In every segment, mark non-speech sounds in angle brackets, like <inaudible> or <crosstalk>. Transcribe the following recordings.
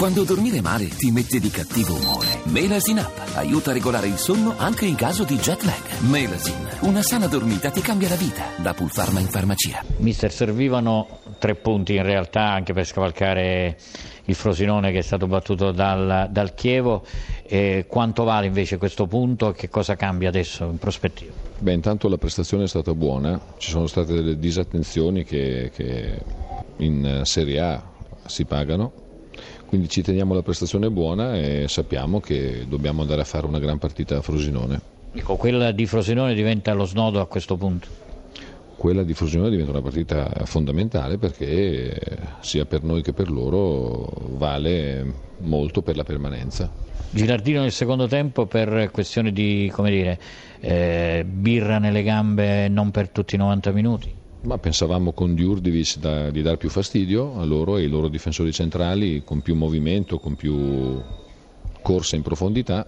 Quando dormire male ti mette di cattivo umore. Melasin Up aiuta a regolare il sonno anche in caso di jet lag. Melasin, una sana dormita ti cambia la vita. Da Pulpharma in farmacia. Mister, servivano tre punti in realtà anche per scavalcare il Frosinone che è stato battuto dal, dal Chievo. E quanto vale invece questo punto? Che cosa cambia adesso in prospettiva? Beh, intanto la prestazione è stata buona, ci sono state delle disattenzioni che, che in Serie A si pagano, quindi ci teniamo la prestazione buona e sappiamo che dobbiamo andare a fare una gran partita a Frosinone. Ecco, quella di Frosinone diventa lo snodo a questo punto? Quella di Frosinone diventa una partita fondamentale perché sia per noi che per loro vale molto per la permanenza. Gilardino nel secondo tempo per questione di, come dire, eh, birra nelle gambe non per tutti i 90 minuti? Ma pensavamo con Djurdjevic da, di dar più fastidio a loro e ai loro difensori centrali con più movimento, con più corsa in profondità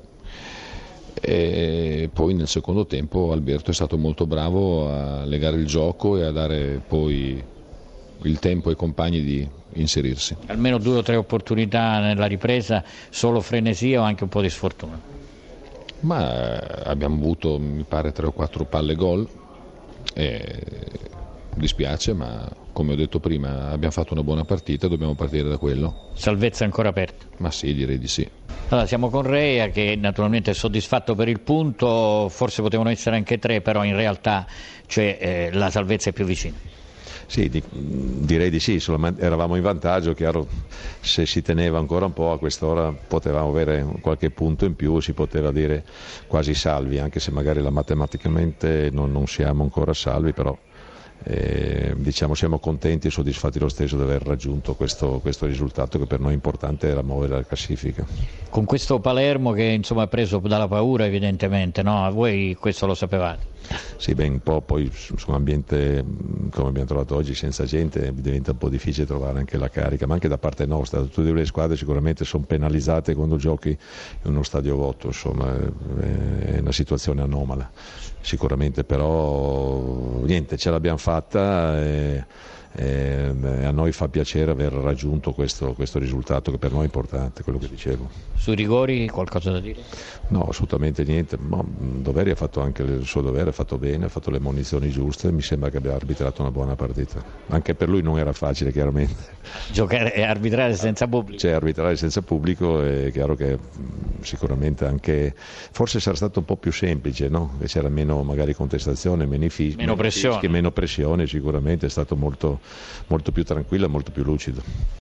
e poi nel secondo tempo Alberto è stato molto bravo a legare il gioco e a dare poi il tempo ai compagni di inserirsi. Almeno due o tre opportunità nella ripresa, solo frenesia o anche un po' di sfortuna? Ma abbiamo avuto mi pare tre o quattro palle gol. E dispiace, ma come ho detto prima abbiamo fatto una buona partita dobbiamo partire da quello. Salvezza ancora aperta? Ma sì, direi di sì. Allora, siamo con Rea che naturalmente è soddisfatto per il punto, forse potevano essere anche tre, però in realtà cioè, eh, la salvezza è più vicina. Sì, di, direi di sì, eravamo in vantaggio, chiaro se si teneva ancora un po' a quest'ora potevamo avere qualche punto in più, si poteva dire quasi salvi, anche se magari matematicamente non, non siamo ancora salvi, però eh, diciamo siamo contenti e soddisfatti lo stesso di aver raggiunto questo, questo, risultato che per noi è importante era muovere la classifica. Con questo Palermo che insomma ha preso dalla paura evidentemente, no? voi questo lo sapevate? Sì, ben un po', poi su un ambiente come abbiamo trovato oggi senza gente diventa un po' difficile trovare anche la carica, ma anche da parte nostra, tutte le squadre sicuramente sono penalizzate quando giochi in uno stadio vuoto, insomma è una situazione anomala, sicuramente però niente, ce l'abbiamo fatta. E e a noi fa piacere aver raggiunto questo, questo, risultato che per noi è importante, quello che dicevo. Sui rigori qualcosa da dire? No, assolutamente niente. No, Doveri ha fatto anche il suo dovere, ha fatto bene, ha fatto le munizioni giuste, mi sembra che abbia arbitrato una buona partita. Anche per lui non era facile, chiaramente. <laughs> Giocare e arbitrare senza pubblico? Cioè, arbitrare senza pubblico è chiaro che sicuramente anche forse sarà stato un po' più semplice, no? c'era meno magari contestazione, meno, fischi, meno pressione. Fischi, meno pressione, sicuramente è stato molto molto più tranquillo e molto più lucido.